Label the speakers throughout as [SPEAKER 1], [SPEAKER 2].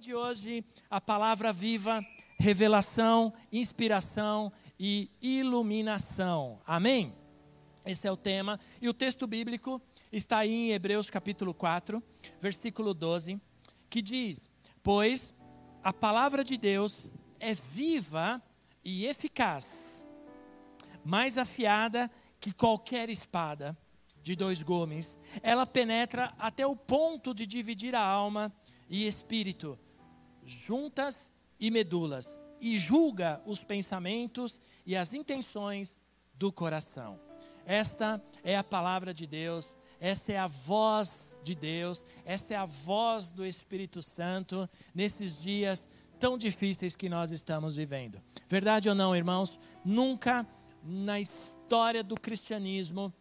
[SPEAKER 1] De hoje, a palavra viva, revelação, inspiração e iluminação. Amém? Esse é o tema. E o texto bíblico está aí em Hebreus capítulo 4, versículo 12, que diz: Pois a palavra de Deus é viva e eficaz, mais afiada que qualquer espada de dois gumes. Ela penetra até o ponto de dividir a alma e espírito, juntas e medulas, e julga os pensamentos e as intenções do coração. Esta é a palavra de Deus, essa é a voz de Deus, essa é a voz do Espírito Santo nesses dias tão difíceis que nós estamos vivendo. Verdade ou não, irmãos? Nunca na história do cristianismo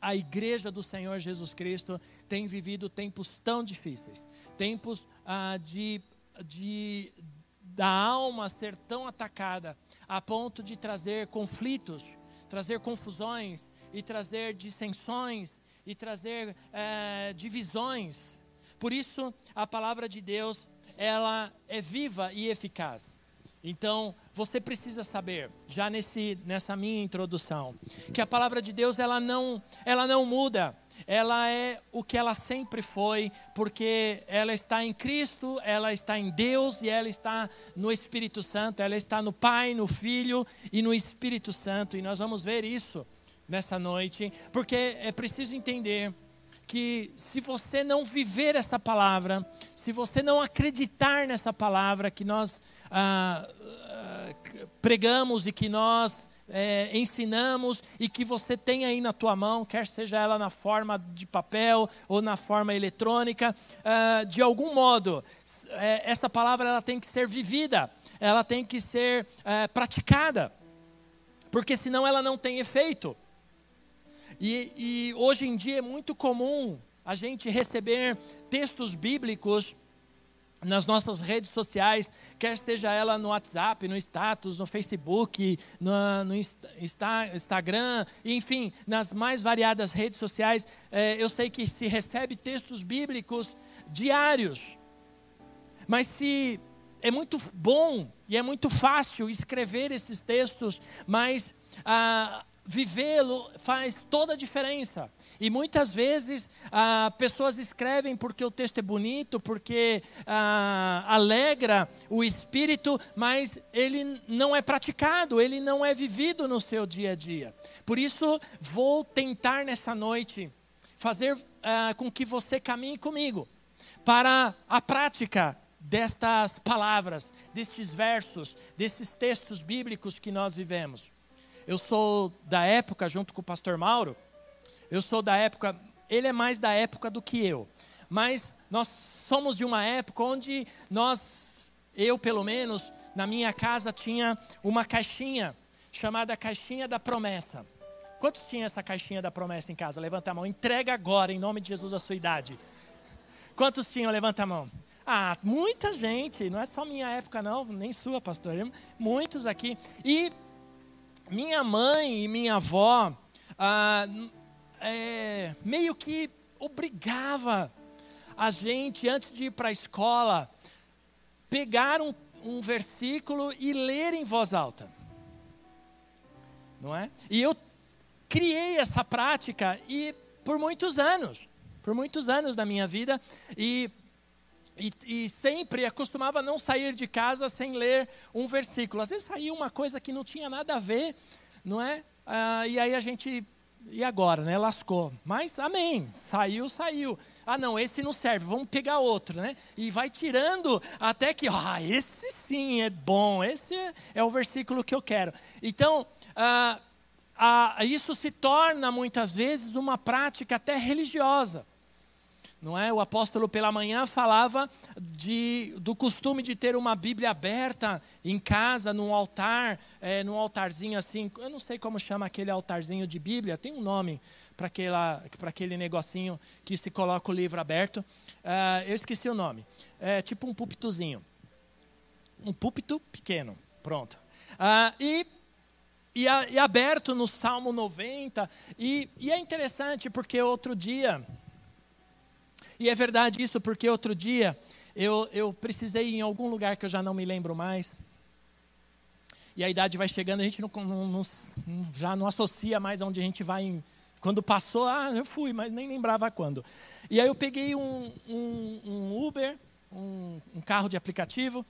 [SPEAKER 1] a igreja do Senhor Jesus Cristo tem vivido tempos tão difíceis, tempos ah, de, de da alma ser tão atacada a ponto de trazer conflitos, trazer confusões e trazer dissensões e trazer eh, divisões. Por isso a palavra de Deus ela é viva e eficaz. Então, você precisa saber, já nesse, nessa minha introdução, que a palavra de Deus ela não, ela não muda. Ela é o que ela sempre foi, porque ela está em Cristo, ela está em Deus e ela está no Espírito Santo, ela está no Pai, no Filho e no Espírito Santo. E nós vamos ver isso nessa noite, porque é preciso entender que se você não viver essa palavra, se você não acreditar nessa palavra que nós ah, ah, pregamos e que nós é, ensinamos e que você tem aí na tua mão, quer seja ela na forma de papel ou na forma eletrônica, ah, de algum modo, é, essa palavra ela tem que ser vivida, ela tem que ser é, praticada, porque senão ela não tem efeito. E, e hoje em dia é muito comum a gente receber textos bíblicos nas nossas redes sociais, quer seja ela no WhatsApp, no status, no Facebook, no, no Insta, Instagram, enfim, nas mais variadas redes sociais, é, eu sei que se recebe textos bíblicos diários. Mas se é muito bom e é muito fácil escrever esses textos, mas ah, vivê-lo faz toda a diferença. E muitas vezes ah, pessoas escrevem porque o texto é bonito, porque ah, alegra o espírito, mas ele não é praticado, ele não é vivido no seu dia a dia. Por isso, vou tentar nessa noite fazer ah, com que você caminhe comigo para a prática destas palavras, destes versos, desses textos bíblicos que nós vivemos. Eu sou da época, junto com o pastor Mauro, eu sou da época, ele é mais da época do que eu, mas nós somos de uma época onde nós, eu pelo menos, na minha casa tinha uma caixinha chamada Caixinha da Promessa. Quantos tinham essa caixinha da promessa em casa? Levanta a mão. Entrega agora, em nome de Jesus, a sua idade. Quantos tinham? Levanta a mão. Ah, muita gente. Não é só minha época, não. Nem sua, pastor. Muitos aqui. E minha mãe e minha avó ah, é, meio que obrigava a gente, antes de ir para a escola, pegar um, um versículo e ler em voz alta. Não é? E eu criei essa prática e por muitos anos, por muitos anos da minha vida, e e, e, sempre acostumava não sair de casa sem ler um versículo. Às vezes saía uma coisa que não tinha nada a ver, não é? Ah, e aí a gente, e agora, né? Lascou. Mas amém, saiu, saiu. Ah, não, esse não serve, vamos pegar outro, né? E vai tirando até que, ah, esse sim é bom, esse é, o versículo que eu quero. Então, ah, a, isso se torna muitas vezes uma prática até religiosa. Não é? O apóstolo pela manhã falava de, do costume de ter uma Bíblia aberta em casa, num altar, é, num altarzinho assim. Eu não sei como chama aquele altarzinho de Bíblia, tem um nome para aquele negocinho que se coloca o livro aberto. Uh, eu esqueci o nome. É tipo um púlpitozinho. Um púlpito pequeno. Pronto. Uh, e e, e, aberto no Salmo 90. E, e, é interessante porque outro dia, e é verdade isso, porque outro dia eu, eu precisei ir em algum lugar que eu já não me lembro mais. E a idade vai chegando, a gente não, não, não, já não associa mais aonde a gente vai. Em, quando passou, ah, eu fui, mas nem lembrava quando. E aí eu peguei um, um, um Uber, um, um, carro de aplicativo,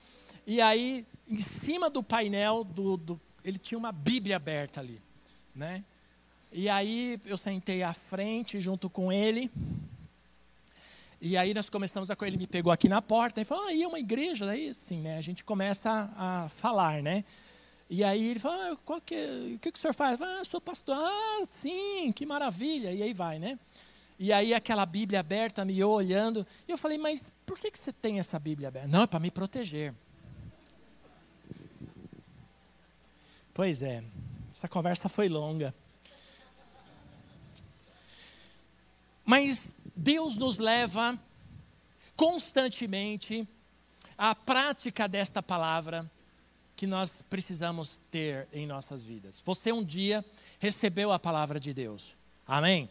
[SPEAKER 1] e aí em cima do painel, do, do, ele tinha uma Bíblia aberta ali. Né? E aí eu sentei à frente junto com ele. E aí nós começamos a ele me pegou aqui na porta e falou: "Ah, é uma igreja daí, sim, né? A gente começa a, a falar, né? E aí ele falou: ah, qual que, o que, que o senhor faz? Ah, sou pastor. Ah, sim, que maravilha. E aí vai, né? E aí aquela Bíblia aberta me olhando. E eu falei: mas por que, que você tem essa Bíblia aberta? Não, é para me proteger. Pois é, essa conversa foi longa. Mas Deus nos leva constantemente à prática desta palavra que nós precisamos ter em nossas vidas. Você um dia recebeu a palavra de Deus. Amém?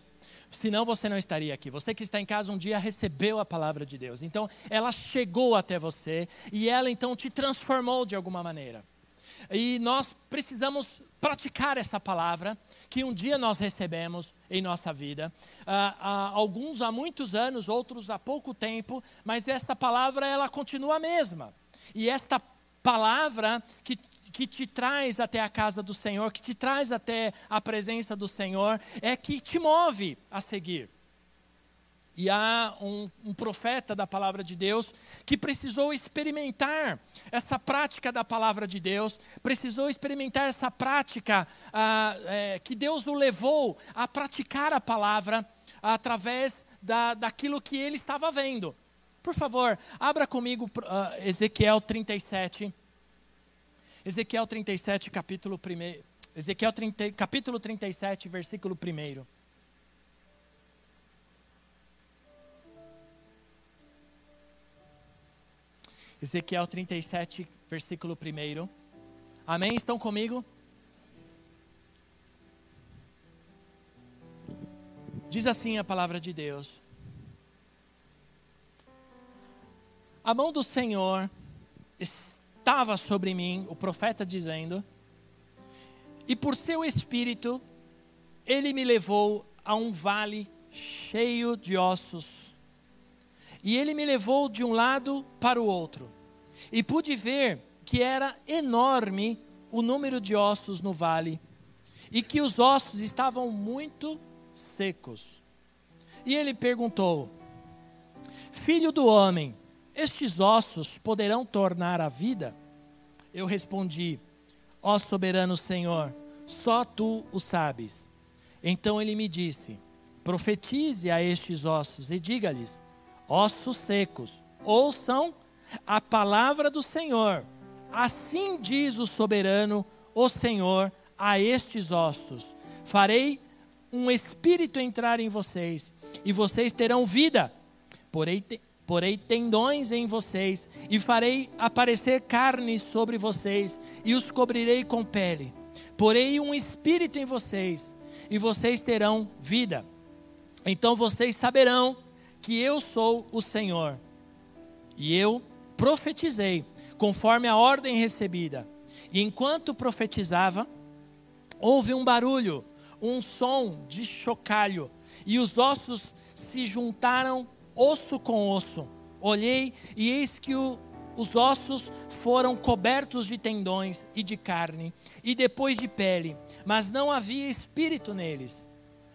[SPEAKER 1] Senão você não estaria aqui. Você que está em casa um dia recebeu a palavra de Deus. Então, ela chegou até você e ela então te transformou de alguma maneira. E nós precisamos praticar essa palavra que um dia nós recebemos em nossa vida. Ah, alguns há muitos anos, outros há pouco tempo, mas esta palavra ela continua a mesma. E esta palavra que que te traz até a casa do Senhor, que te traz até a presença do Senhor, é que te move a seguir. E há um, um, profeta da palavra de Deus que precisou experimentar essa prática da palavra de Deus, precisou experimentar essa prática ah, é, que Deus o levou a praticar a palavra através da, daquilo que ele estava vendo. Por favor, abra comigo uh, Ezequiel 37. Ezequiel 37, capítulo 1. Ezequiel 30, capítulo 37, versículo 1. Ezequiel 37, versículo 1. Amém? Estão comigo? Diz assim a palavra de Deus: A mão do Senhor estava sobre mim, o profeta dizendo, e por seu espírito ele me levou a um vale cheio de ossos e ele me levou de um lado para o outro. E pude ver que era enorme o número de ossos no vale, e que os ossos estavam muito secos. E ele perguntou: Filho do homem, estes ossos poderão tornar a vida? Eu respondi: Ó soberano Senhor, só tu o sabes. Então ele me disse: Profetize a estes ossos e diga-lhes: ossos secos, ouçam a palavra do Senhor. Assim diz o soberano, o Senhor, a estes ossos: Farei um espírito entrar em vocês, e vocês terão vida. Porém, te, porei tendões em vocês, e farei aparecer carne sobre vocês, e os cobrirei com pele. Porei um espírito em vocês, e vocês terão vida. Então vocês saberão que eu sou o Senhor. E eu profetizei, conforme a ordem recebida. E enquanto profetizava, houve um barulho, um som de chocalho, e os ossos se juntaram osso com osso. Olhei e eis que o, os ossos foram cobertos de tendões e de carne, e depois de pele, mas não havia espírito neles.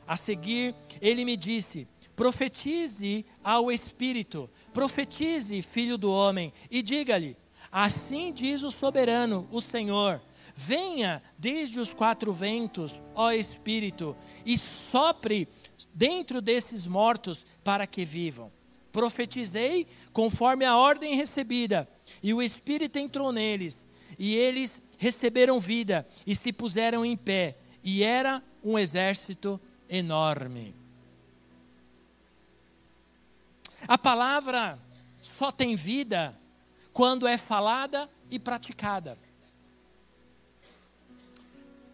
[SPEAKER 1] A seguir, ele me disse: profetize ao Espírito, profetize, filho do homem, e diga-lhe: Assim diz o soberano, o Senhor: Venha desde os quatro ventos, ó Espírito, e sopre dentro desses mortos para que vivam. Profetizei conforme a ordem recebida, e o Espírito entrou neles, e eles receberam vida e se puseram em pé, e era um exército enorme. A palavra só tem vida quando é falada e praticada.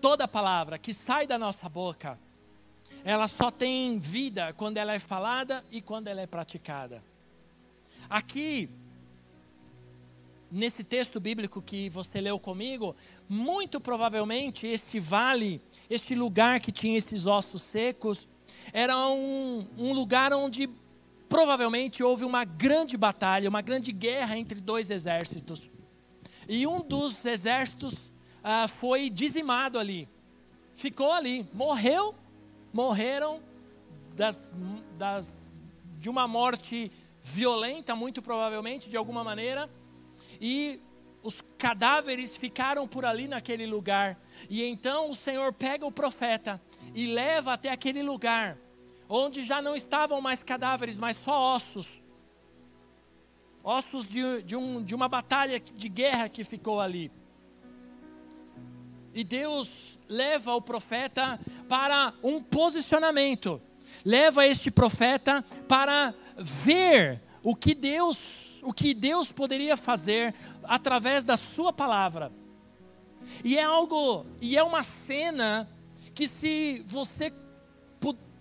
[SPEAKER 1] Toda palavra que sai da nossa boca, ela só tem vida quando ela é falada e quando ela é praticada. Aqui, nesse texto bíblico que você leu comigo, muito provavelmente esse vale, este lugar que tinha esses ossos secos, era um, um lugar onde provavelmente houve uma grande batalha, uma grande guerra entre dois exércitos. E um dos exércitos ah, foi dizimado ali, ficou ali, morreu, morreram das, das, de uma morte violenta, muito provavelmente, de alguma maneira, e os cadáveres ficaram por ali naquele lugar. E então o Senhor pega o profeta e leva até aquele lugar onde já não estavam mais cadáveres, mas só ossos. Ossos de, de, um, de uma batalha de guerra que ficou ali. E Deus leva o profeta para um posicionamento, leva este profeta para ver o que Deus, o que Deus poderia fazer através da sua palavra. E é algo, e é uma cena que se você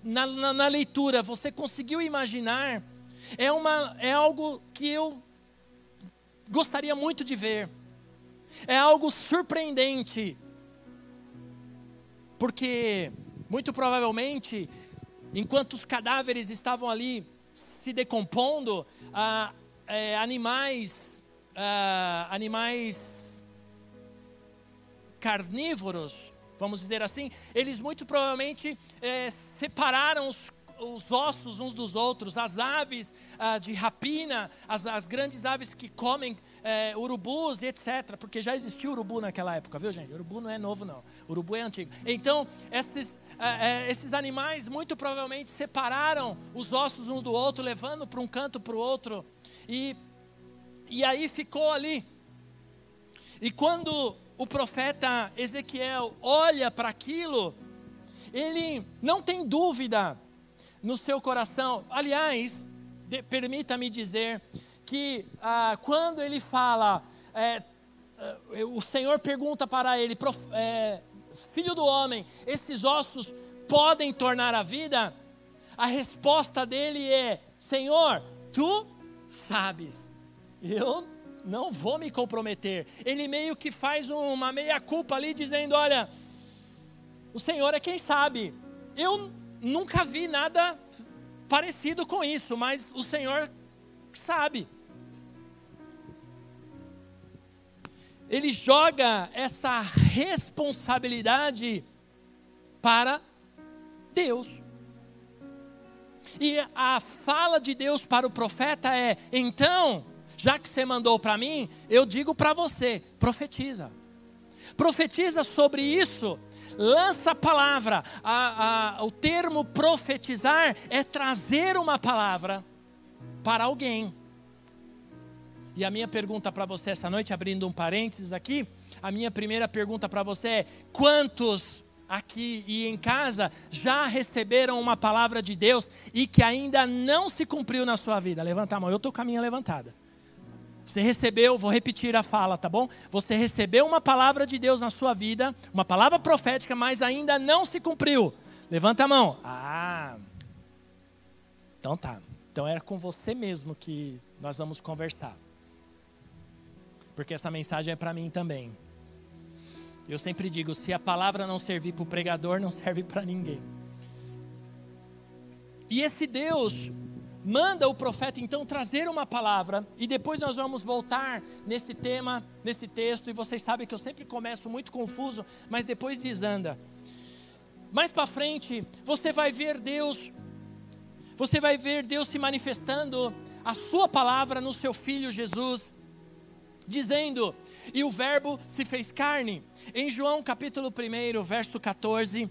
[SPEAKER 1] na, na, na leitura, você conseguiu imaginar? É, uma, é algo que eu gostaria muito de ver. É algo surpreendente. Porque, muito provavelmente, enquanto os cadáveres estavam ali se decompondo, ah, é, animais, ah, animais carnívoros vamos dizer assim, eles muito provavelmente é, separaram os, os, ossos uns dos outros, as aves ah, de rapina, as, as, grandes aves que comem é, urubus e etc. Porque já existia urubu naquela época, viu gente? Urubu não é novo, não. Urubu é antigo. Então, esses, é, esses animais muito provavelmente separaram os ossos um do outro, levando para um canto para o outro. E, e aí ficou ali. E quando o profeta Ezequiel olha para aquilo, ele não tem dúvida no seu coração. Aliás, permita-me dizer que ah, quando ele fala, é, é, o Senhor pergunta para ele, é, filho do homem, esses ossos podem tornar a vida? A resposta dele é: Senhor, tu sabes. Eu não vou me comprometer. Ele meio que faz uma meia-culpa ali, dizendo: Olha, o Senhor é quem sabe. Eu nunca vi nada parecido com isso, mas o Senhor sabe. Ele joga essa responsabilidade para Deus. E a fala de Deus para o profeta é: então, já que você mandou para mim, eu digo para você: profetiza. Profetiza sobre isso, lança a palavra. A, a, o termo profetizar é trazer uma palavra para alguém. E a minha pergunta para você essa noite, abrindo um parênteses aqui, a minha primeira pergunta para você é: quantos aqui e em casa já receberam uma palavra de Deus e que ainda não se cumpriu na sua vida? Levanta a mão, eu estou com a minha levantada. Você recebeu, vou repetir a fala, tá bom? Você recebeu uma palavra de Deus na sua vida, uma palavra profética, mas ainda não se cumpriu. Levanta a mão. Ah. Então tá. Então era com você mesmo que nós vamos conversar. Porque essa mensagem é para mim também. Eu sempre digo: se a palavra não servir para o pregador, não serve para ninguém. E esse Deus manda o profeta então trazer uma palavra, e depois nós vamos voltar nesse tema, nesse texto, e vocês sabem que eu sempre começo muito confuso, mas depois desanda. Mais para frente, você vai ver Deus, você vai ver Deus se manifestando a sua palavra no seu filho Jesus. dizendo: E o Verbo se fez carne. Em João capítulo 1, verso 14.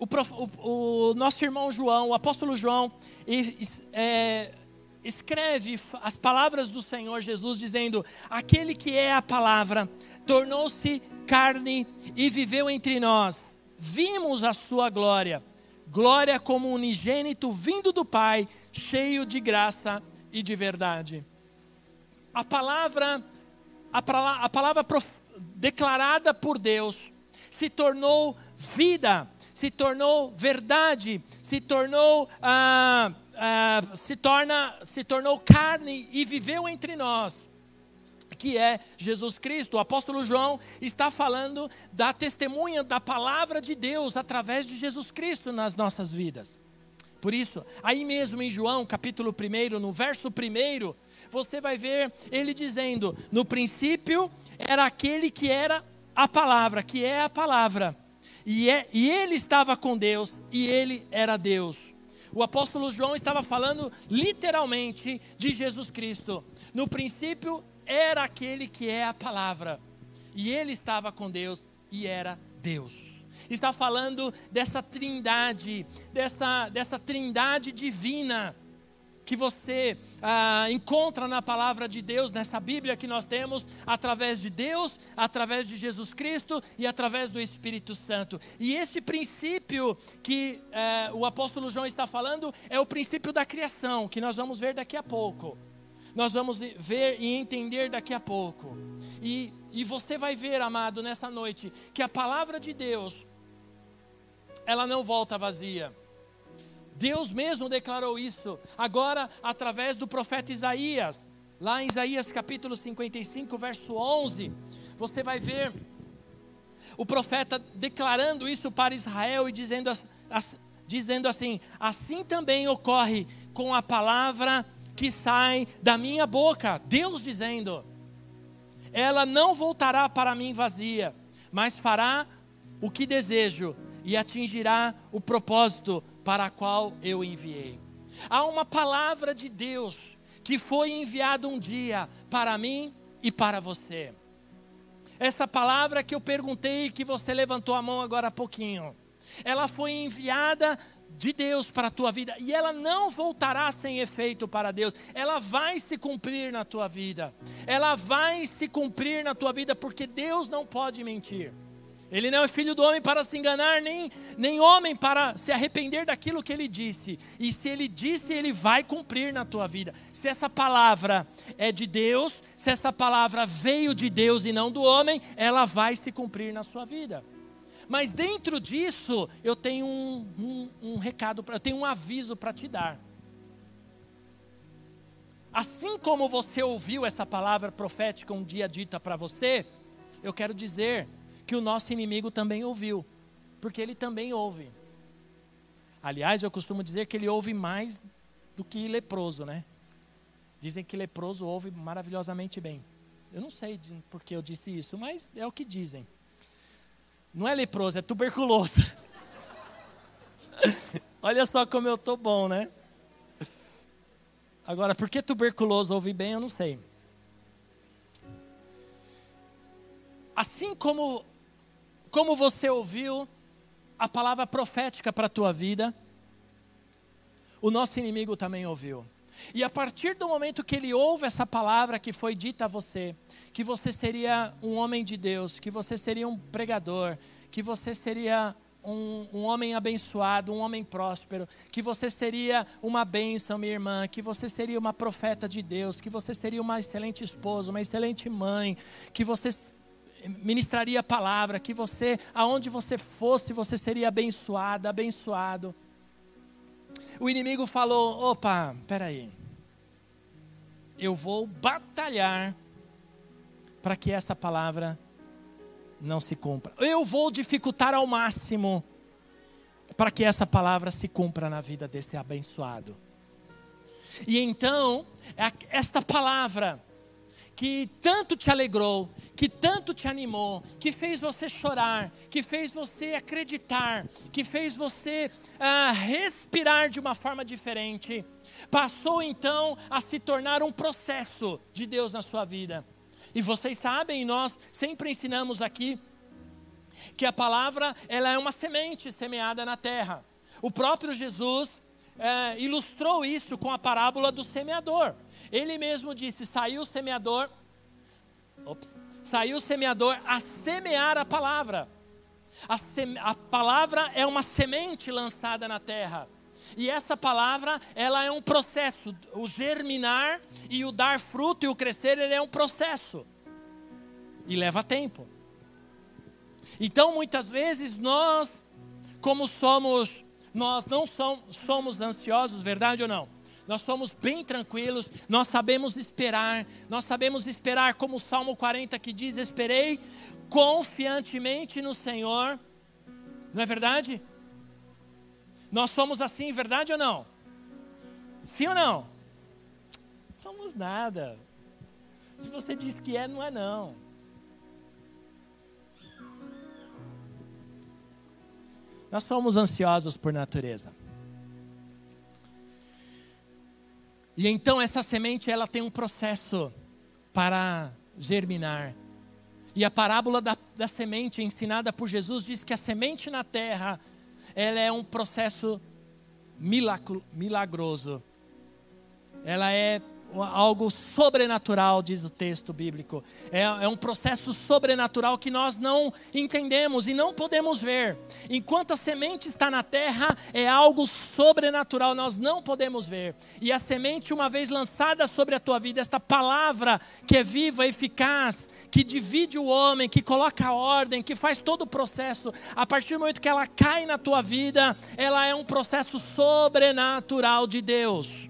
[SPEAKER 1] O, o, o nosso irmão João, o apóstolo João, é, escreve as palavras do Senhor Jesus, dizendo: Aquele que é a palavra tornou-se carne e viveu entre nós. Vimos a sua glória, glória como unigênito vindo do Pai, cheio de graça e de verdade. A palavra, a, a palavra prof, declarada por Deus se tornou vida, se tornou verdade, se tornou ah, ah, se torna se tornou carne e viveu entre nós que é Jesus Cristo. O apóstolo João está falando da testemunha da palavra de Deus através de Jesus Cristo nas nossas vidas. Por isso, aí mesmo em João, capítulo 1, no verso 1, você vai ver ele dizendo: No princípio era aquele que era a palavra, que é a palavra. E, é, e ele estava com Deus, e ele era Deus. O apóstolo João estava falando literalmente de Jesus Cristo. No princípio era aquele que é a palavra, e ele estava com Deus e era Deus está falando dessa trindade, dessa, dessa trindade divina que você ah, encontra na palavra de Deus, nessa Bíblia que nós temos, através de Deus, através de Jesus Cristo e através do Espírito Santo. E esse princípio que eh, o apóstolo João está falando é o princípio da criação, que nós vamos ver daqui a pouco. Nós vamos ver e entender daqui a pouco. E, e você vai ver, amado, nessa noite, que a palavra de Deus, ela não volta vazia. Deus mesmo declarou isso, agora através do profeta Isaías. Lá em Isaías capítulo 55, verso 11, você vai ver o profeta declarando isso para Israel e dizendo, dizendo assim: Assim também ocorre com a palavra que sai da minha boca. Deus dizendo: Ela não voltará para mim vazia, mas fará o que desejo e atingirá o propósito para a qual eu enviei. Há uma palavra de Deus que foi enviada um dia para mim e para você. Essa palavra que eu perguntei que você levantou a mão agora há pouquinho, ela foi enviada de Deus para a tua vida e ela não voltará sem efeito para Deus. Ela vai se cumprir na tua vida. Ela vai se cumprir na tua vida porque Deus não pode mentir. Ele não é filho do homem para se enganar, nem, nem homem para se arrepender daquilo que ele disse. E se ele disse, ele vai cumprir na tua vida. Se essa palavra é de Deus, se essa palavra veio de Deus e não do homem, ela vai se cumprir na sua vida. Mas dentro disso, eu tenho um, um, um recado, eu tenho um aviso para te dar. Assim como você ouviu essa palavra profética um dia dita para você, eu quero dizer que o nosso inimigo também ouviu, porque ele também ouve. Aliás, eu costumo dizer que ele ouve mais do que leproso, né? Dizem que leproso ouve maravilhosamente bem. Eu não sei porque eu disse isso, mas é o que dizem. Não é leproso, é tuberculoso. Olha só como eu tô bom, né? Agora, por que tuberculoso ouve bem, eu não sei. Assim como como você ouviu a palavra profética para a tua vida, o nosso inimigo também ouviu. E a partir do momento que ele ouve essa palavra que foi dita a você, que você seria um homem de Deus, que você seria um pregador, que você seria um, um, homem abençoado, um homem próspero, que você seria uma bênção, minha irmã, que você seria uma profeta de Deus, que você seria uma excelente esposa, uma excelente mãe, que você ministraria a palavra, que você, aonde você fosse, você seria abençoada, abençoado. O inimigo falou: opa, peraí, eu vou batalhar para que essa palavra não se cumpra. Eu vou dificultar ao máximo para que essa palavra se cumpra na vida desse abençoado. E então, esta palavra que tanto te alegrou, que tanto te animou, que fez você chorar, que fez você acreditar, que fez você ah, respirar de uma forma diferente, passou então a se tornar um processo de Deus na sua vida. E vocês sabem, nós sempre ensinamos aqui que a palavra ela é uma semente semeada na terra. O próprio Jesus é, ilustrou isso com a parábola do semeador. Ele mesmo disse: saiu o semeador, ops, saiu o semeador a semear a palavra. A, seme, a palavra é uma semente lançada na terra. E essa palavra, ela é um processo. O germinar e o dar fruto e o crescer, ele é um processo. E leva tempo. Então, muitas vezes, nós, como somos, nós não somos, somos ansiosos, verdade ou não? Nós somos bem tranquilos, nós sabemos esperar, nós sabemos esperar, como o Salmo 40 que diz: Esperei confiantemente no Senhor, não é verdade? Nós somos assim, verdade ou não? Sim ou não? Somos nada. Se você diz que é, não é não. Nós somos ansiosos por natureza. E então essa semente ela tem um processo para germinar. E a parábola da, da semente ensinada por Jesus diz que a semente na terra ela é um processo milagro, milagroso. Ela é algo sobrenatural, diz o texto bíblico. É, é, um processo sobrenatural que nós não entendemos e não podemos ver. Enquanto a semente está na terra, é algo sobrenatural, nós não podemos ver. E a semente, uma vez lançada sobre a tua vida, esta palavra que é viva, eficaz, que divide o homem, que coloca ordem, que faz todo o processo, a partir do momento que ela cai na tua vida, ela é um processo sobrenatural de Deus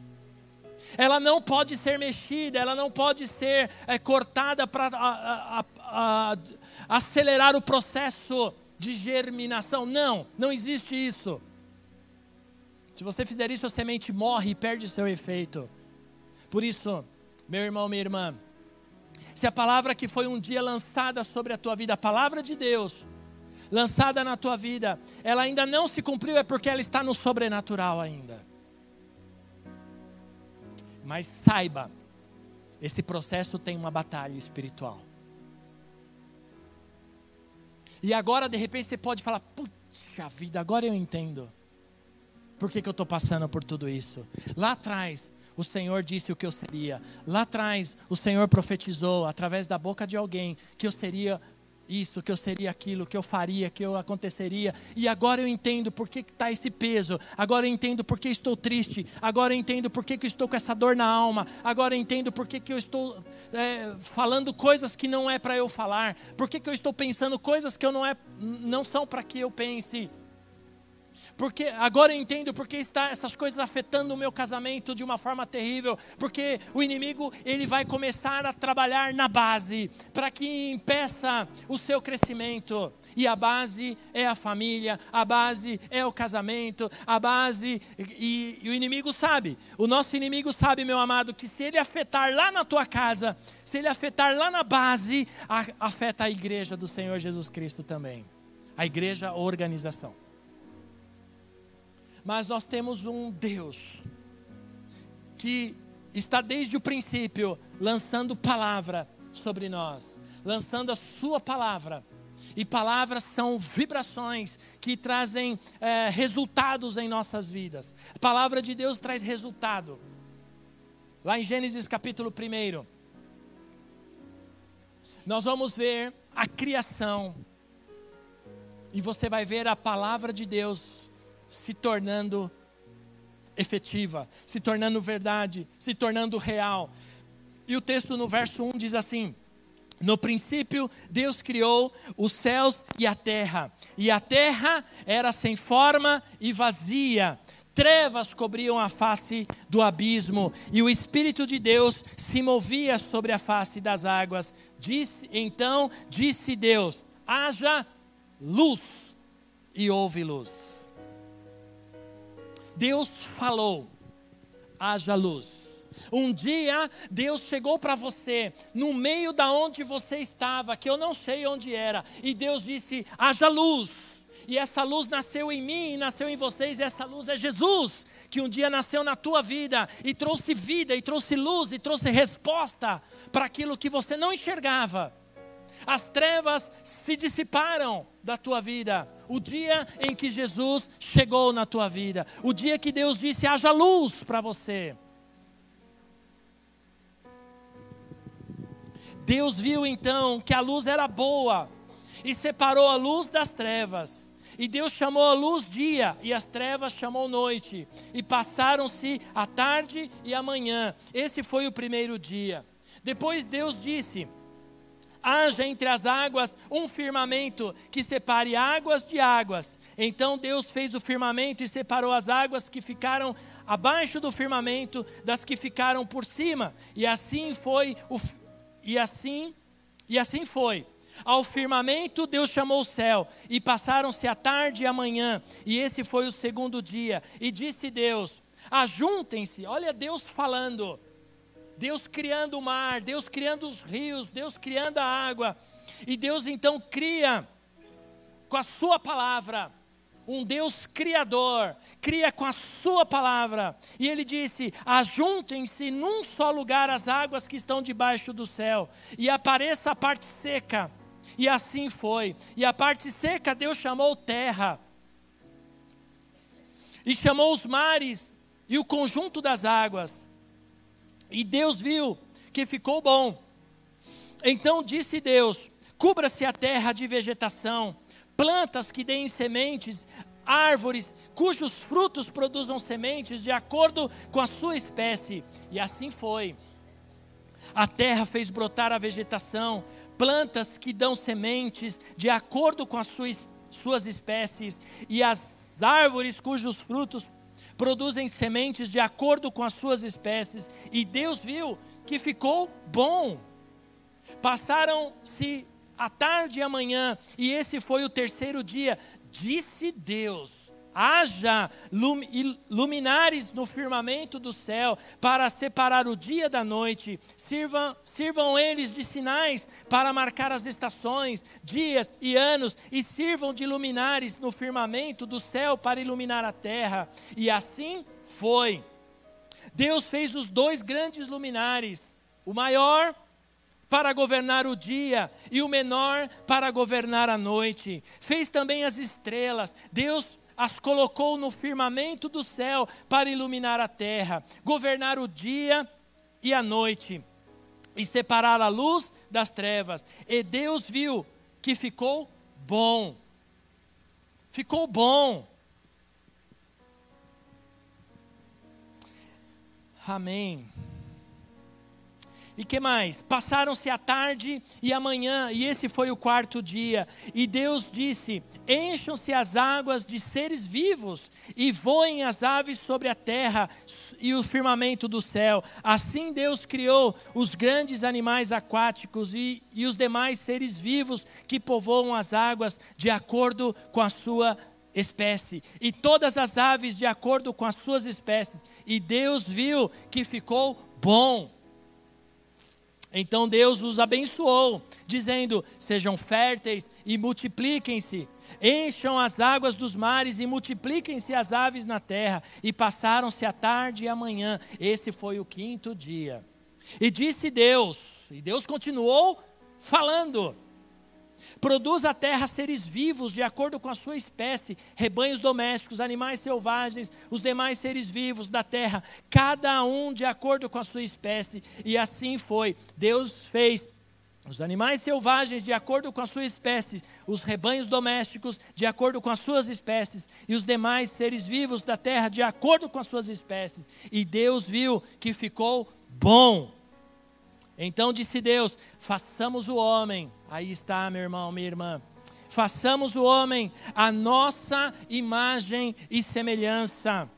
[SPEAKER 1] ela não pode ser mexida, ela não pode ser é, cortada para acelerar o processo de germinação. Não, não existe isso. Se você fizer isso, a semente morre e perde seu efeito. Por isso, meu irmão, minha irmã, se a palavra que foi um dia lançada sobre a tua vida, a palavra de Deus, lançada na tua vida, ela ainda não se cumpriu, é porque ela está no sobrenatural ainda. Mas saiba, esse processo tem uma batalha espiritual. E agora, de repente, você pode falar: puxa vida, agora eu entendo. Por que, que eu estou passando por tudo isso? Lá atrás, o Senhor disse o que eu seria. Lá atrás, o Senhor profetizou através da boca de alguém que eu seria isso, que eu seria aquilo, que eu faria, que eu aconteceria. E agora eu entendo por que está esse peso. Agora eu entendo por que estou triste. Agora eu entendo por que, que estou com essa dor na alma. Agora eu entendo por que, que eu estou é, falando coisas que não é para eu falar. Por que, que eu estou pensando coisas que eu não, é, não são para que eu pense. Porque agora eu entendo porque está essas coisas afetando o meu casamento de uma forma terrível, porque o inimigo ele vai começar a trabalhar na base para que impeça o seu crescimento. E a base é a família, a base é o casamento, a base e, e o inimigo sabe. O nosso inimigo sabe, meu amado, que se ele afetar lá na tua casa, se ele afetar lá na base, a, afeta a igreja do Senhor Jesus Cristo também. A igreja, a organização. Mas nós temos um Deus que está desde o princípio lançando palavra sobre nós, lançando a Sua palavra. E palavras são vibrações que trazem é, resultados em nossas vidas. A palavra de Deus traz resultado. Lá em Gênesis capítulo 1, nós vamos ver a criação. E você vai ver a palavra de Deus se tornando efetiva, se tornando verdade, se tornando real. E o texto no verso 1 diz assim: No princípio, Deus criou os céus e a terra, e a terra era sem forma e vazia. Trevas cobriam a face do abismo, e o Espírito de Deus se movia sobre a face das águas. Disse, então disse Deus: haja luz, e houve luz. Deus falou: haja luz. Um dia Deus chegou para você, no meio da onde você estava, que eu não sei onde era, e Deus disse: haja luz. E essa luz nasceu em mim e nasceu em vocês, e essa luz é Jesus, que um dia nasceu na tua vida e trouxe vida, e trouxe luz, e trouxe resposta para aquilo que você não enxergava. As trevas se dissiparam da tua vida. O dia em que Jesus chegou na tua vida, o dia que Deus disse: haja luz para você. Deus viu então que a luz era boa e separou a luz das trevas. E Deus chamou a luz dia e as trevas chamou noite. E passaram-se a tarde e a manhã. Esse foi o primeiro dia. Depois Deus disse: haja entre as águas um firmamento que separe águas de águas. Então Deus fez o firmamento e separou as águas que ficaram abaixo do firmamento das que ficaram por cima. E assim foi o e assim, e assim foi. Ao firmamento Deus chamou o céu, e passaram-se a tarde e a manhã, e esse foi o segundo dia. E disse Deus: Ajuntem-se, olha Deus falando, Deus criando o mar, Deus criando os rios, Deus criando a água, e Deus então cria com a Sua palavra um Deus criador, cria com a sua palavra. E ele disse: Ajuntem-se num só lugar as águas que estão debaixo do céu, e apareça a parte seca. E assim foi. E a parte seca Deus chamou terra. E chamou os mares e o conjunto das águas. E Deus viu que ficou bom. Então disse Deus: Cubra-se a terra de vegetação, plantas que deem sementes, árvores cujos frutos produzam sementes de acordo com a sua espécie. E assim foi. A terra fez brotar a vegetação, plantas que dão sementes de acordo com as suas, suas espécies, e as árvores cujos frutos produzem sementes de acordo com as suas espécies. E Deus viu que ficou bom. Passaram-se à tarde e amanhã, e esse foi o terceiro dia. Disse Deus: haja luminares no firmamento do céu para separar o dia da noite, sirvam, sirvam eles de sinais para marcar as estações, dias e anos, e sirvam de luminares no firmamento do céu para iluminar a terra. E assim foi. Deus fez os dois grandes luminares, o maior para governar o dia e o menor para governar a noite. Fez também as estrelas. Deus as colocou no firmamento do céu para iluminar a terra, governar o dia e a noite e separar a luz das trevas. E Deus viu que ficou bom. Ficou bom. Amém. E que mais? Passaram-se a tarde e a manhã, e esse foi o quarto dia. E Deus disse: Encham-se as águas de seres vivos, e voem as aves sobre a terra e o firmamento do céu. Assim Deus criou os grandes animais aquáticos e, e os demais seres vivos que povoam as águas de acordo com a sua espécie, e todas as aves de acordo com as suas espécies. E Deus viu que ficou bom. Então Deus os abençoou, dizendo: Sejam férteis e multipliquem-se, encham as águas dos mares e multipliquem-se as aves na terra. E passaram-se a tarde e a manhã. Esse foi o quinto dia. E disse Deus, e Deus continuou falando: Produz a terra seres vivos de acordo com a sua espécie, rebanhos domésticos, animais selvagens, os demais seres vivos da terra, cada um de acordo com a sua espécie. E assim foi. Deus fez os animais selvagens de acordo com a sua espécie, os rebanhos domésticos de acordo com as suas espécies, e os demais seres vivos da terra de acordo com as suas espécies. E Deus viu que ficou bom. Então disse Deus: façamos o homem. Aí está, meu irmão, minha irmã. Façamos o homem a nossa imagem e semelhança,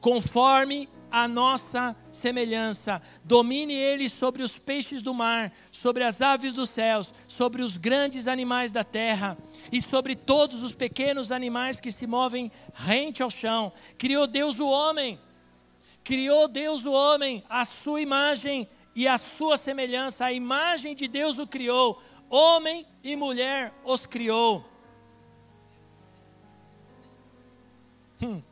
[SPEAKER 1] conforme a nossa semelhança. Domine ele sobre os peixes do mar, sobre as aves dos céus, sobre os grandes animais da terra e sobre todos os pequenos animais que se movem rente ao chão. Criou Deus o homem Criou Deus o homem, a sua imagem e a sua semelhança, a imagem de Deus o criou, homem e mulher os criou. Hum.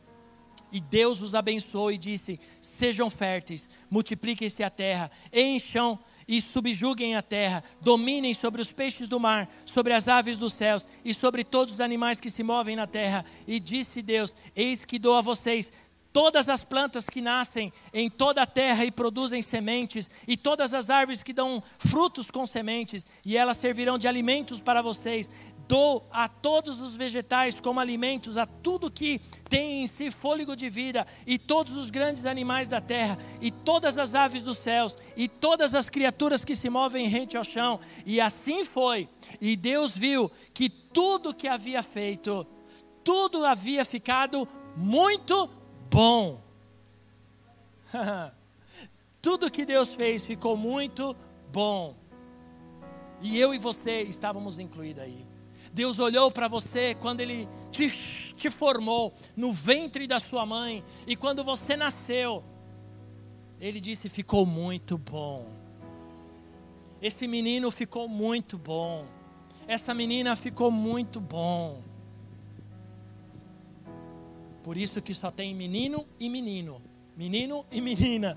[SPEAKER 1] E Deus os abençoou e disse: Sejam férteis, multipliquem-se a terra, encham e subjuguem a terra, dominem sobre os peixes do mar, sobre as aves dos céus e sobre todos os animais que se movem na terra. E disse Deus: Eis que dou a vocês todas as plantas que nascem em toda a terra e produzem sementes, e todas as árvores que dão frutos com sementes, e elas servirão de alimentos para vocês. Dou a todos os vegetais como alimentos, a tudo que tem em si fôlego de vida, e todos os grandes animais da terra, e todas as aves dos céus, e todas as criaturas que se movem rente ao chão. E assim foi. E Deus viu que tudo que havia feito, tudo havia ficado muito bom. Tudo que Deus fez ficou muito bom. E eu e você estávamos incluídos aí. Deus olhou para você quando Ele te, te formou no ventre da sua mãe. E quando você nasceu, Ele disse: ficou muito bom. Esse menino ficou muito bom. Essa menina ficou muito bom. Por isso que só tem menino e menino, menino e menina.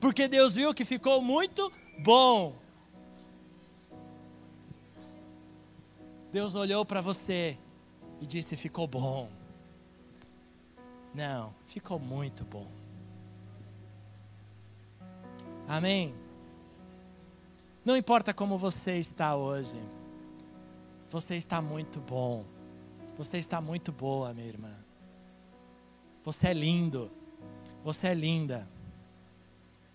[SPEAKER 1] Porque Deus viu que ficou muito bom. Deus olhou para você e disse: ficou bom. Não, ficou muito bom. Amém? Não importa como você está hoje, você está muito bom. Você está muito boa, minha irmã. Você é lindo. Você é linda.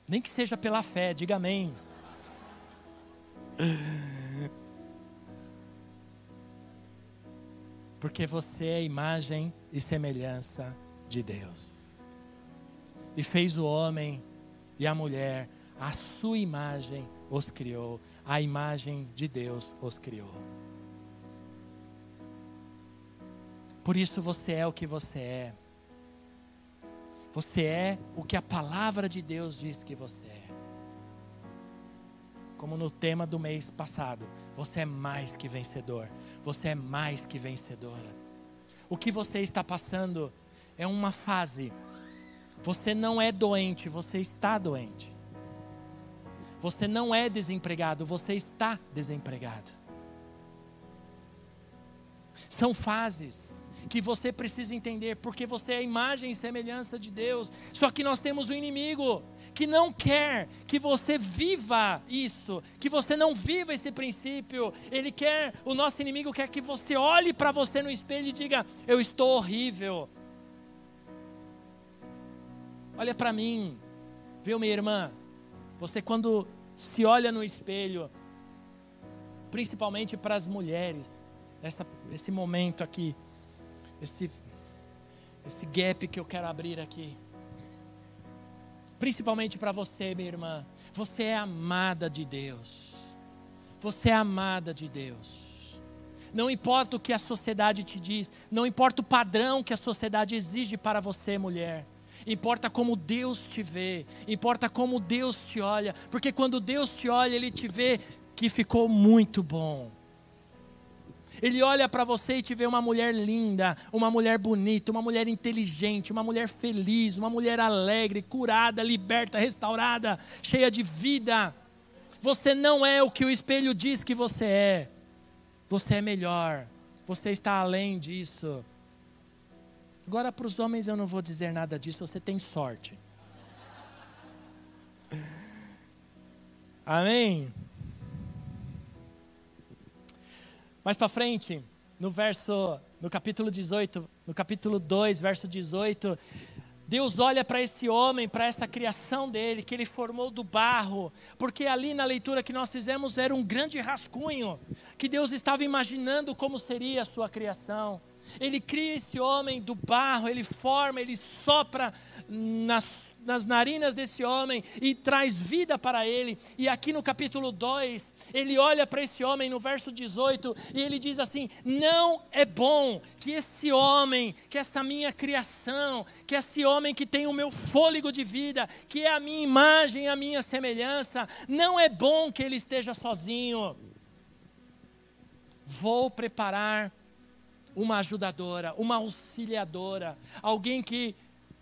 [SPEAKER 1] Nem que seja pela fé, diga amém. Porque você é imagem e semelhança de Deus. E fez o homem e a mulher, a sua imagem os criou, a imagem de Deus os criou. Por isso você é o que você é. Você é o que a palavra de Deus diz que você é. Como no tema do mês passado, você é mais que vencedor. Você é mais que vencedora. O que você está passando é uma fase. Você não é doente, você está doente. Você não é desempregado, você está desempregado. São fases que você precisa entender, porque você é a imagem e semelhança de Deus. Só que nós temos um inimigo que não quer que você viva isso, que você não viva esse princípio. Ele quer, o nosso inimigo quer que você olhe para você no espelho e diga: Eu estou horrível. Olha para mim, viu, minha irmã? Você, quando se olha no espelho, principalmente para as mulheres, nessa, nesse momento aqui, esse, esse gap que eu quero abrir aqui. Principalmente para você, minha irmã. Você é amada de Deus. Você é amada de Deus. Não importa o que a sociedade te diz, não importa o padrão que a sociedade exige para você, mulher. Importa como Deus te vê, importa como Deus te olha, porque quando Deus te olha, Ele te vê que ficou muito bom. Ele olha para você e te vê uma mulher linda, uma mulher bonita, uma mulher inteligente, uma mulher feliz, uma mulher alegre, curada, liberta, restaurada, cheia de vida. Você não é o que o espelho diz que você é. Você é melhor. Você está além disso. Agora, para os homens, eu não vou dizer nada disso, você tem sorte. Amém? Mais para frente, no verso, no capítulo 18, no capítulo 2, verso 18, Deus olha para esse homem, para essa criação dele, que ele formou do barro, porque ali na leitura que nós fizemos era um grande rascunho, que Deus estava imaginando como seria a sua criação. Ele cria esse homem do barro, ele forma, ele sopra nas, nas narinas desse homem e traz vida para ele. E aqui no capítulo 2, ele olha para esse homem no verso 18 e ele diz assim: Não é bom que esse homem, que essa minha criação, que esse homem que tem o meu fôlego de vida, que é a minha imagem, a minha semelhança, não é bom que ele esteja sozinho. Vou preparar uma ajudadora, uma auxiliadora, alguém que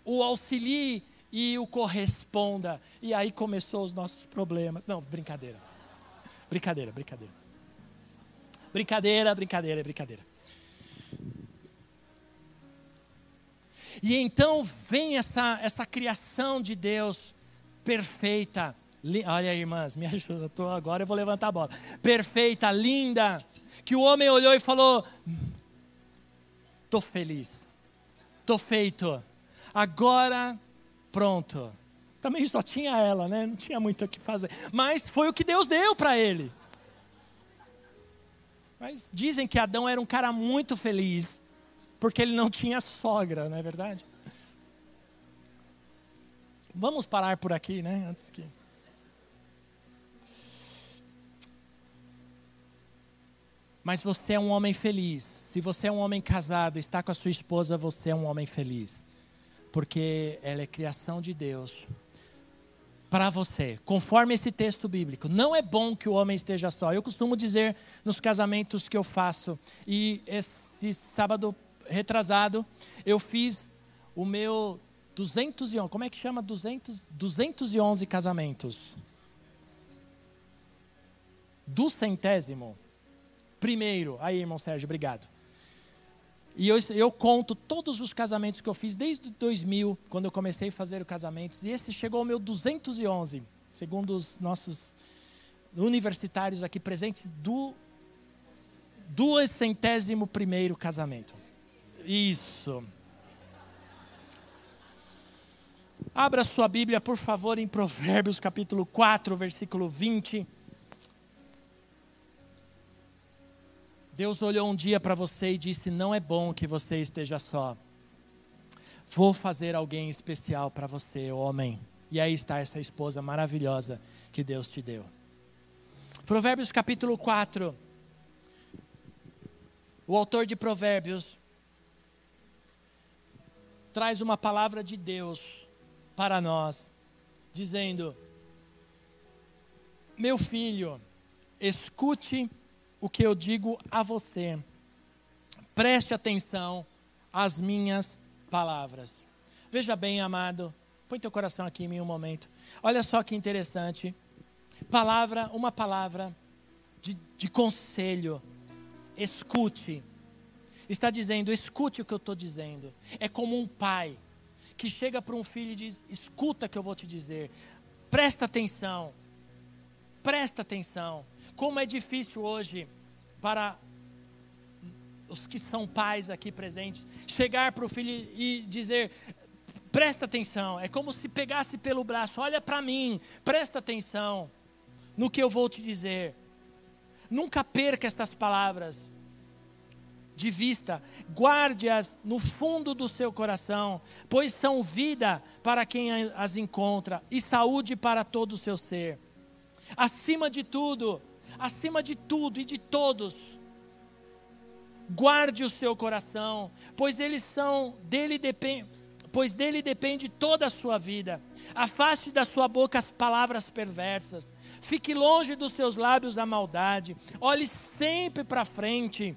[SPEAKER 1] o auxilie e o corresponda. E aí começou os nossos problemas. Não, brincadeira. Brincadeira, brincadeira. Brincadeira, brincadeira, brincadeira. E então vem essa, essa criação de Deus perfeita. Olha, irmãs, me ajuda. Tô, agora eu vou levantar a bola. Perfeita, linda. Que o homem olhou e falou: Estou feliz. Estou feito agora pronto. Também só tinha ela, né? Não tinha muito o que fazer. Mas foi o que Deus deu para ele. Mas dizem que Adão era um cara muito feliz, porque ele não tinha sogra, não é verdade? Vamos parar por aqui, né? Antes que. Mas você é um homem feliz. Se você é um homem casado, está com a sua esposa, você é um homem feliz porque ela é criação de Deus para você, conforme esse texto bíblico. Não é bom que o homem esteja só. Eu costumo dizer nos casamentos que eu faço, e esse sábado retrasado, eu fiz o meu 211, como é que chama? 200, 211 casamentos. Do centésimo. Primeiro. Aí, irmão Sérgio, obrigado. E eu, eu conto todos os casamentos que eu fiz desde 2000, quando eu comecei a fazer os casamentos. E esse chegou ao meu 211, segundo os nossos universitários aqui presentes, do duecentésimo primeiro casamento. Isso. Abra sua Bíblia, por favor, em Provérbios capítulo 4, versículo 20. Deus olhou um dia para você e disse: Não é bom que você esteja só. Vou fazer alguém especial para você, homem. E aí está essa esposa maravilhosa que Deus te deu. Provérbios capítulo 4. O autor de Provérbios traz uma palavra de Deus para nós, dizendo: Meu filho, escute o que eu digo a você. Preste atenção às minhas palavras. Veja bem, amado, põe teu coração aqui em mim um momento. Olha só que interessante. Palavra, uma palavra de, de conselho. Escute. Está dizendo, escute o que eu estou dizendo. É como um pai que chega para um filho e diz: escuta o que eu vou te dizer. Presta atenção. Presta atenção. Como é difícil hoje para os que são pais aqui presentes, chegar para o filho e dizer: presta atenção, é como se pegasse pelo braço, olha para mim, presta atenção no que eu vou te dizer. Nunca perca estas palavras de vista, guarde-as no fundo do seu coração, pois são vida para quem as encontra e saúde para todo o seu ser. Acima de tudo, acima de tudo e de todos, guarde o seu coração, pois eles são dele depende, pois dele depende toda a sua vida. Afaste da sua boca as palavras perversas. Fique longe dos seus lábios a maldade. Olhe sempre para frente.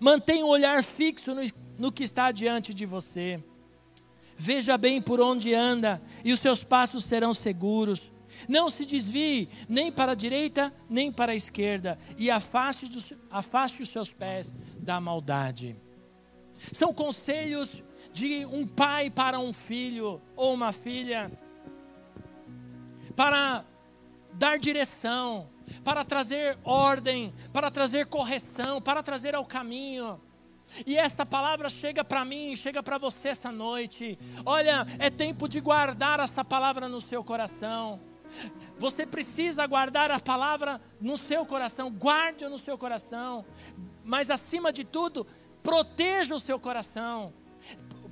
[SPEAKER 1] Mantenha o olhar fixo no, no que está diante de você. Veja bem por onde anda, e os seus passos serão seguros. Não se desvie nem para a direita, nem para a esquerda, e afaste, afaste os seus pés da maldade. São conselhos de um pai para um filho ou uma filha, para dar direção, para trazer ordem, para trazer correção, para trazer ao caminho. E esta palavra chega para mim, chega para você essa noite. Olha, é tempo de guardar essa palavra no seu coração. Você precisa guardar a palavra no seu coração, guarde-o no seu coração, mas acima de tudo, proteja o seu coração,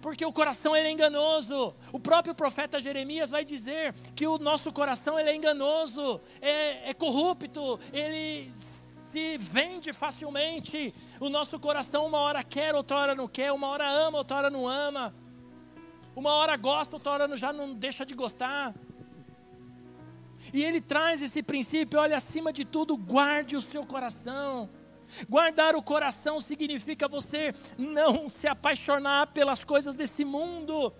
[SPEAKER 1] porque o coração ele é enganoso. O próprio profeta Jeremias vai dizer que o nosso coração ele é enganoso, é, é corrupto, ele se vende facilmente. O nosso coração uma hora quer, outra hora não quer, uma hora ama, outra hora não ama. Uma hora gosta, outra hora já não deixa de gostar. E ele traz esse princípio, olha, acima de tudo, guarde o seu coração. Guardar o coração significa você não se apaixonar pelas coisas desse mundo,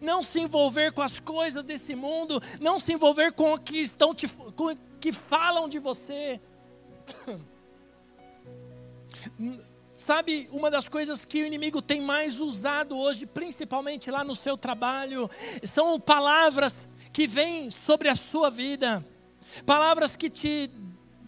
[SPEAKER 1] não se envolver com as coisas desse mundo, não se envolver com o que estão te, com, que falam de você. Sabe, uma das coisas que o inimigo tem mais usado hoje, principalmente lá no seu trabalho, são palavras que vêm sobre a sua vida, palavras que te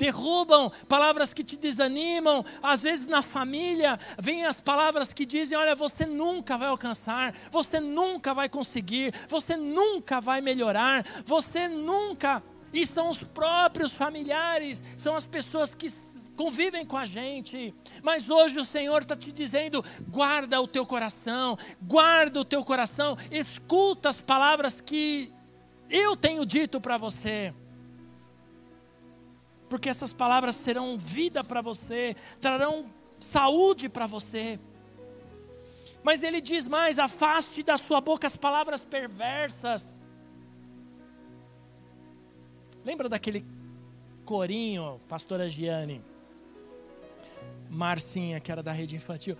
[SPEAKER 1] derrubam, palavras que te desanimam, às vezes na família, vêm as palavras que dizem: olha, você nunca vai alcançar, você nunca vai conseguir, você nunca vai melhorar, você nunca. E são os próprios familiares, são as pessoas que convivem com a gente. Mas hoje o Senhor está te dizendo: guarda o teu coração, guarda o teu coração, escuta as palavras que eu tenho dito para você. Porque essas palavras serão vida para você, trarão saúde para você. Mas ele diz mais: afaste da sua boca as palavras perversas. Lembra daquele corinho, pastora Giane? Marcinha, que era da rede infantil,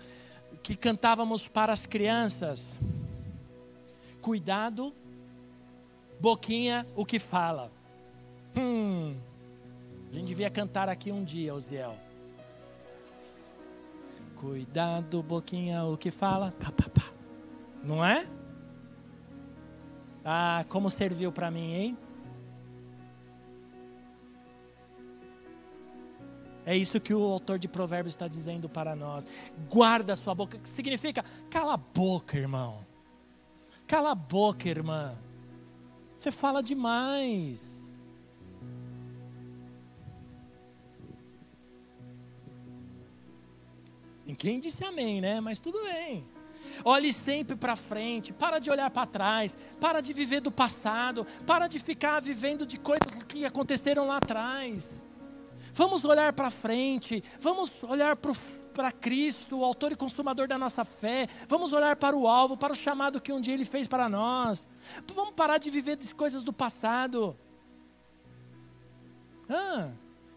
[SPEAKER 1] que cantávamos para as crianças. Cuidado, boquinha, o que fala. Hum, a gente devia cantar aqui um dia, Oziel. Cuidado, boquinha, o que fala. Pá, pá, pá. Não é? Ah, como serviu para mim, hein? É isso que o autor de Provérbios está dizendo para nós. Guarda sua boca, que significa cala a boca, irmão. Cala a boca, irmã. Você fala demais. Ninguém disse amém, né? Mas tudo bem. Olhe sempre para frente, para de olhar para trás, para de viver do passado, para de ficar vivendo de coisas que aconteceram lá atrás. Vamos olhar para frente, vamos olhar para Cristo, o autor e consumador da nossa fé, vamos olhar para o alvo, para o chamado que um dia Ele fez para nós. Vamos parar de viver das coisas do passado. Ah,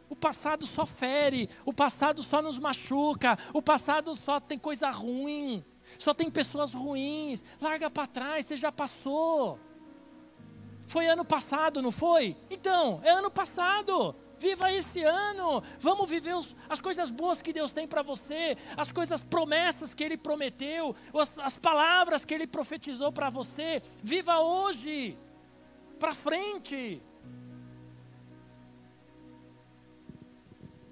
[SPEAKER 1] o passado só fere, o passado só nos machuca, o passado só tem coisa ruim, só tem pessoas ruins. Larga para trás, você já passou. Foi ano passado, não foi? Então, é ano passado. Viva esse ano. Vamos viver os, as coisas boas que Deus tem para você, as coisas promessas que Ele prometeu, as, as palavras que Ele profetizou para você. Viva hoje, para frente.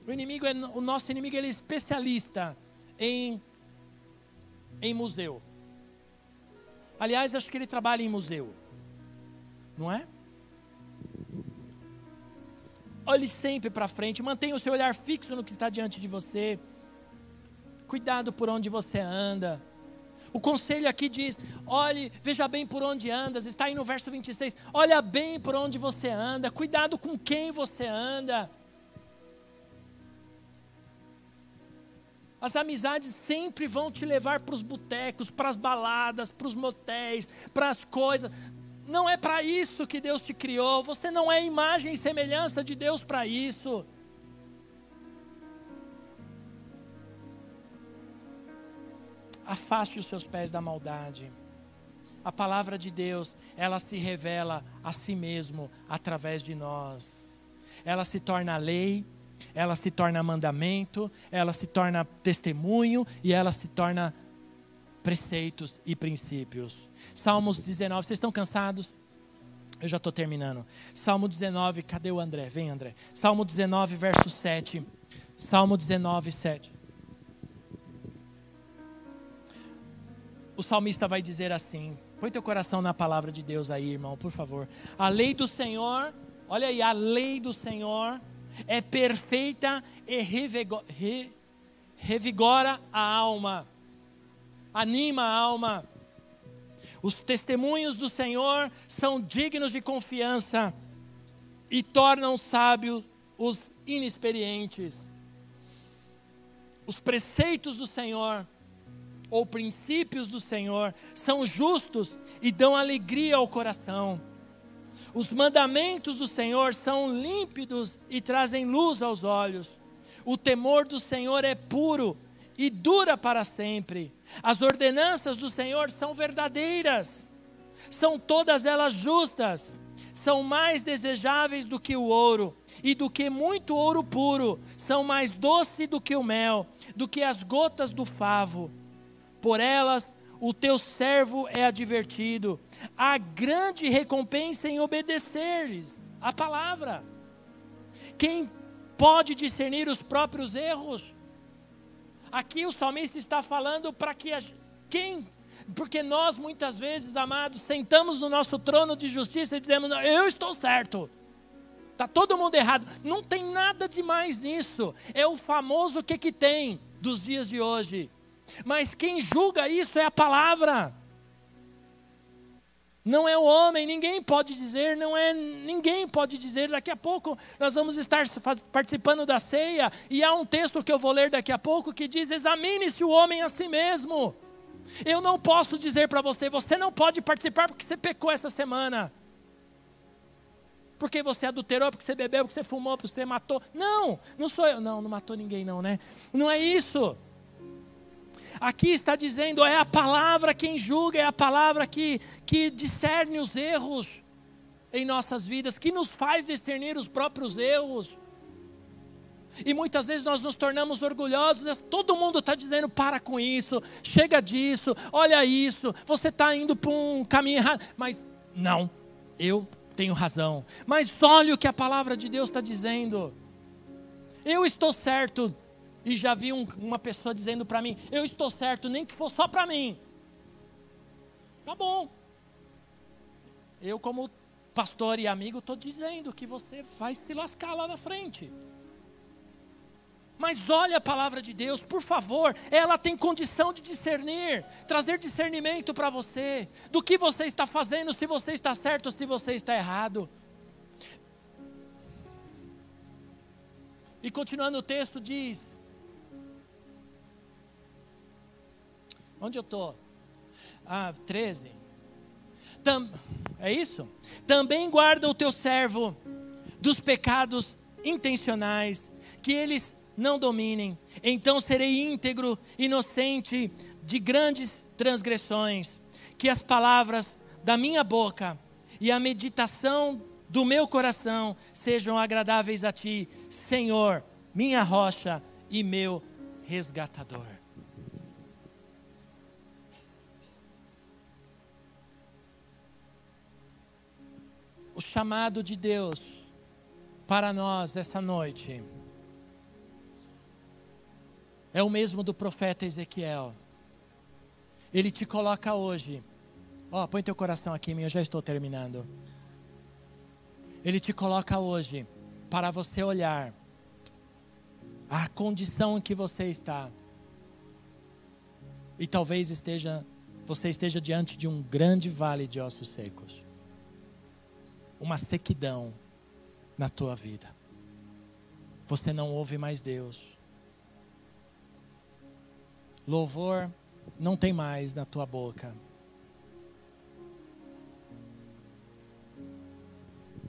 [SPEAKER 1] O inimigo é, o nosso inimigo ele é especialista em em museu. Aliás, acho que ele trabalha em museu. Não é? Olhe sempre para frente, mantenha o seu olhar fixo no que está diante de você. Cuidado por onde você anda. O conselho aqui diz: olhe, veja bem por onde andas. Está aí no verso 26. Olha bem por onde você anda. Cuidado com quem você anda. As amizades sempre vão te levar para os botecos, para as baladas, para os motéis, para as coisas. Não é para isso que Deus te criou. Você não é imagem e semelhança de Deus para isso. Afaste os seus pés da maldade. A palavra de Deus, ela se revela a si mesmo através de nós. Ela se torna lei, ela se torna mandamento, ela se torna testemunho e ela se torna preceitos e princípios. Salmos 19, vocês estão cansados? Eu já estou terminando. Salmo 19, cadê o André? Vem, André. Salmo 19, verso 7. Salmo 19, 7. O salmista vai dizer assim: põe teu coração na palavra de Deus aí, irmão, por favor. A lei do Senhor, olha aí, a lei do Senhor é perfeita e revigora a alma. Anima a alma. Os testemunhos do Senhor são dignos de confiança e tornam sábios os inexperientes. Os preceitos do Senhor, ou princípios do Senhor, são justos e dão alegria ao coração. Os mandamentos do Senhor são límpidos e trazem luz aos olhos. O temor do Senhor é puro e dura para sempre. As ordenanças do Senhor são verdadeiras, são todas elas justas, são mais desejáveis do que o ouro e do que muito ouro puro, são mais doce do que o mel, do que as gotas do favo. Por elas o teu servo é advertido. Há grande recompensa em obedecer-lhes a palavra. Quem pode discernir os próprios erros? Aqui o salmista está falando para que a, quem porque nós muitas vezes, amados, sentamos no nosso trono de justiça e dizemos: Eu estou certo. Está todo mundo errado. Não tem nada demais nisso. É o famoso que que tem dos dias de hoje. Mas quem julga isso é a palavra. Não é o homem, ninguém pode dizer, não é ninguém pode dizer. Daqui a pouco nós vamos estar participando da ceia e há um texto que eu vou ler daqui a pouco que diz: examine-se o homem a si mesmo. Eu não posso dizer para você, você não pode participar porque você pecou essa semana. Porque você adulterou, porque você bebeu, porque você fumou, porque você matou. Não, não sou eu. Não, não matou ninguém, não, né? Não é isso. Aqui está dizendo: é a palavra quem julga, é a palavra que, que discerne os erros em nossas vidas, que nos faz discernir os próprios erros. E muitas vezes nós nos tornamos orgulhosos, todo mundo está dizendo: para com isso, chega disso, olha isso, você está indo para um caminho errado. Mas não, eu tenho razão. Mas olha o que a palavra de Deus está dizendo. Eu estou certo, e já vi um, uma pessoa dizendo para mim: Eu estou certo, nem que for só para mim. Tá bom. Eu, como pastor e amigo, estou dizendo que você vai se lascar lá na frente. Mas olha a palavra de Deus, por favor, ela tem condição de discernir, trazer discernimento para você, do que você está fazendo, se você está certo ou se você está errado. E continuando o texto diz: Onde eu estou? Ah, 13. Tam, é isso? Também guarda o teu servo dos pecados intencionais, que eles não dominem. Então serei íntegro, inocente de grandes transgressões. Que as palavras da minha boca e a meditação do meu coração sejam agradáveis a ti, Senhor, minha rocha e meu resgatador. O chamado de Deus para nós essa noite é o mesmo do profeta Ezequiel. Ele te coloca hoje. Ó, oh, põe teu coração aqui, eu já estou terminando. Ele te coloca hoje para você olhar a condição em que você está. E talvez esteja você esteja diante de um grande vale de ossos secos uma sequidão na tua vida. Você não ouve mais Deus. Louvor não tem mais na tua boca.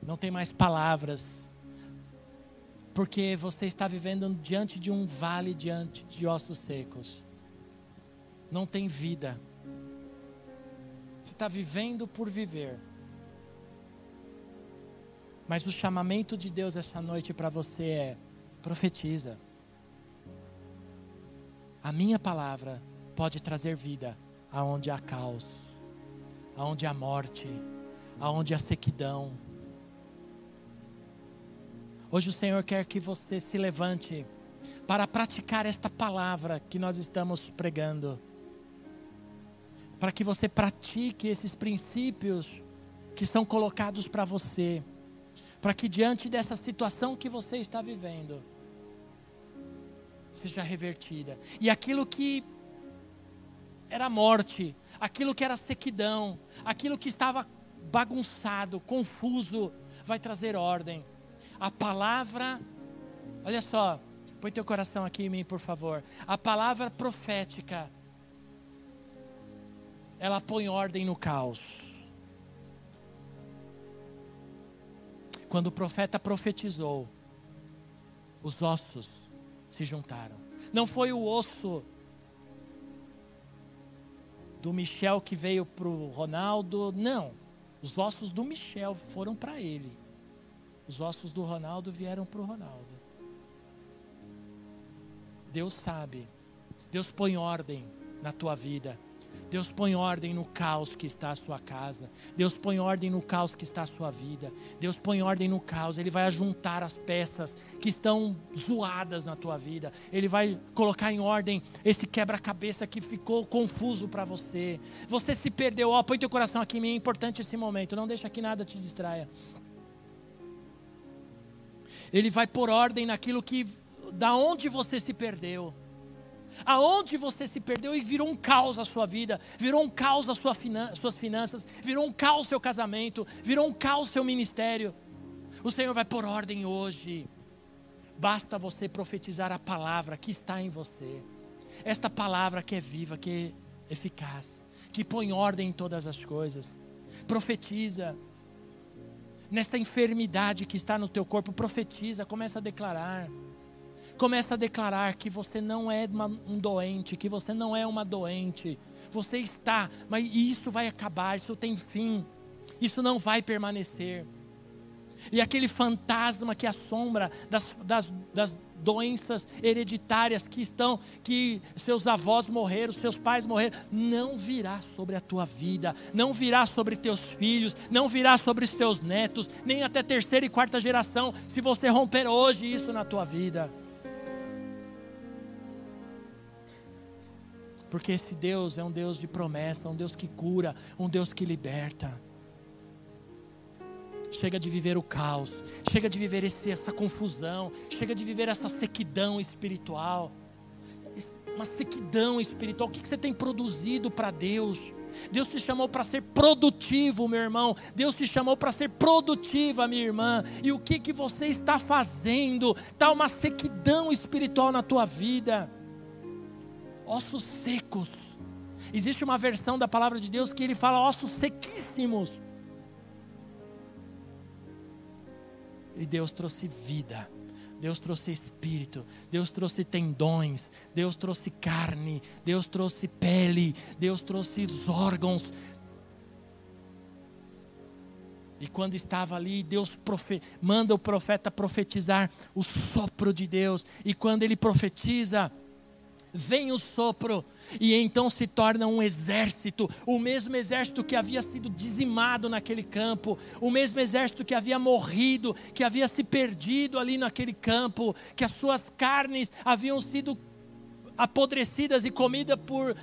[SPEAKER 1] Não tem mais palavras. Porque você está vivendo diante de um vale diante de ossos secos. Não tem vida. Você está vivendo por viver. Mas o chamamento de Deus essa noite para você é: profetiza. A minha palavra pode trazer vida aonde há caos, aonde há morte, aonde há sequidão. Hoje o Senhor quer que você se levante para praticar esta palavra que nós estamos pregando. Para que você pratique esses princípios que são colocados para você para que diante dessa situação que você está vivendo, seja revertida. E aquilo que era morte, aquilo que era sequidão, aquilo que estava bagunçado, confuso, vai trazer ordem. A palavra, olha só, põe teu coração aqui em mim, por favor. A palavra profética, ela põe ordem no caos. Quando o profeta profetizou, os ossos se juntaram. Não foi o osso do Michel que veio para o Ronaldo, não. Os ossos do Michel foram para ele. Os ossos do Ronaldo vieram para o Ronaldo. Deus sabe. Deus põe ordem na tua vida. Deus põe ordem no caos que está a sua casa. Deus põe ordem no caos que está a sua vida. Deus põe ordem no caos. Ele vai ajuntar as peças que estão zoadas na tua vida. Ele vai colocar em ordem esse quebra-cabeça que ficou confuso para você. Você se perdeu. Ó, põe teu coração aqui em mim. É importante esse momento. Não deixa que nada te distraia. Ele vai pôr ordem naquilo que da onde você se perdeu aonde você se perdeu e virou um caos a sua vida, virou um caos as sua finan suas finanças, virou um caos seu casamento, virou um caos seu ministério. O Senhor vai pôr ordem hoje. Basta você profetizar a palavra que está em você. Esta palavra que é viva, que é eficaz, que põe ordem em todas as coisas. Profetiza. Nesta enfermidade que está no teu corpo, profetiza, começa a declarar. Começa a declarar que você não é uma, um doente, que você não é uma doente. Você está, mas isso vai acabar, isso tem fim. Isso não vai permanecer. E aquele fantasma que assombra das, das, das doenças hereditárias que estão, que seus avós morreram, seus pais morreram, não virá sobre a tua vida, não virá sobre teus filhos, não virá sobre os teus netos, nem até terceira e quarta geração, se você romper hoje isso na tua vida. Porque esse Deus é um Deus de promessa, um Deus que cura, um Deus que liberta. Chega de viver o caos, chega de viver esse, essa confusão, chega de viver essa sequidão espiritual. Uma sequidão espiritual. O que você tem produzido para Deus? Deus te chamou para ser produtivo, meu irmão. Deus te chamou para ser produtiva, minha irmã. E o que, que você está fazendo? Está uma sequidão espiritual na tua vida ossos secos. Existe uma versão da palavra de Deus que ele fala ossos sequíssimos. E Deus trouxe vida. Deus trouxe espírito, Deus trouxe tendões, Deus trouxe carne, Deus trouxe pele, Deus trouxe os órgãos. E quando estava ali, Deus profe manda o profeta profetizar o sopro de Deus. E quando ele profetiza, vem o sopro, e então se torna um exército, o mesmo exército que havia sido dizimado naquele campo, o mesmo exército que havia morrido, que havia se perdido ali naquele campo, que as suas carnes haviam sido apodrecidas e comidas por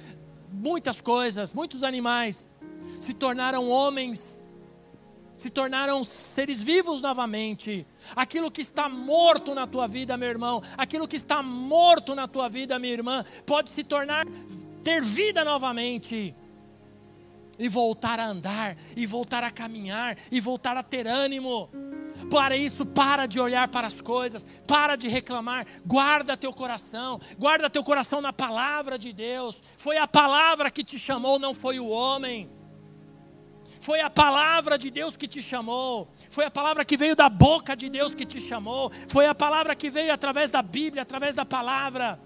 [SPEAKER 1] muitas coisas, muitos animais, se tornaram homens se tornaram seres vivos novamente. Aquilo que está morto na tua vida, meu irmão, aquilo que está morto na tua vida, minha irmã, pode se tornar ter vida novamente. E voltar a andar, e voltar a caminhar, e voltar a ter ânimo. Para isso, para de olhar para as coisas, para de reclamar, guarda teu coração, guarda teu coração na palavra de Deus. Foi a palavra que te chamou, não foi o homem. Foi a palavra de Deus que te chamou. Foi a palavra que veio da boca de Deus que te chamou. Foi a palavra que veio através da Bíblia, através da palavra.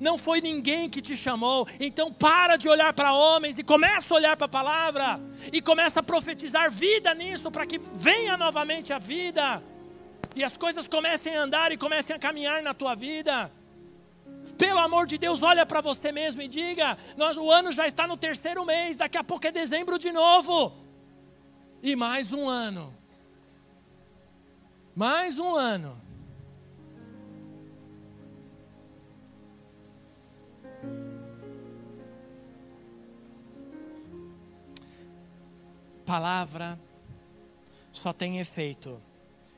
[SPEAKER 1] Não foi ninguém que te chamou. Então para de olhar para homens e começa a olhar para a palavra. E começa a profetizar vida nisso para que venha novamente a vida. E as coisas comecem a andar e comecem a caminhar na tua vida. Pelo amor de Deus, olha para você mesmo e diga: nós, o ano já está no terceiro mês, daqui a pouco é dezembro de novo. E mais um ano. Mais um ano. Palavra só tem efeito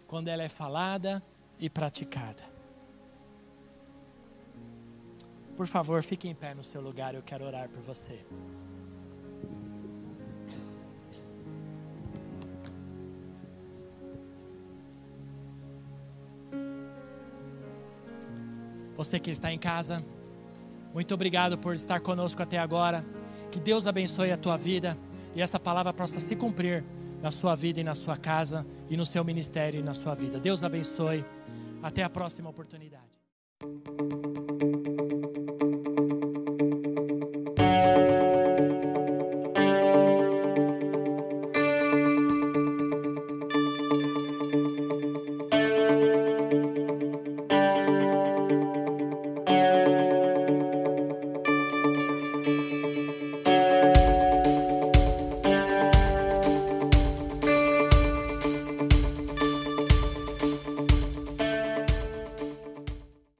[SPEAKER 1] quando ela é falada e praticada. Por favor, fique em pé no seu lugar, eu quero orar por você. Você que está em casa, muito obrigado por estar conosco até agora. Que Deus abençoe a tua vida e essa palavra possa se cumprir na sua vida e na sua casa e no seu ministério e na sua vida. Deus abençoe. Até a próxima oportunidade.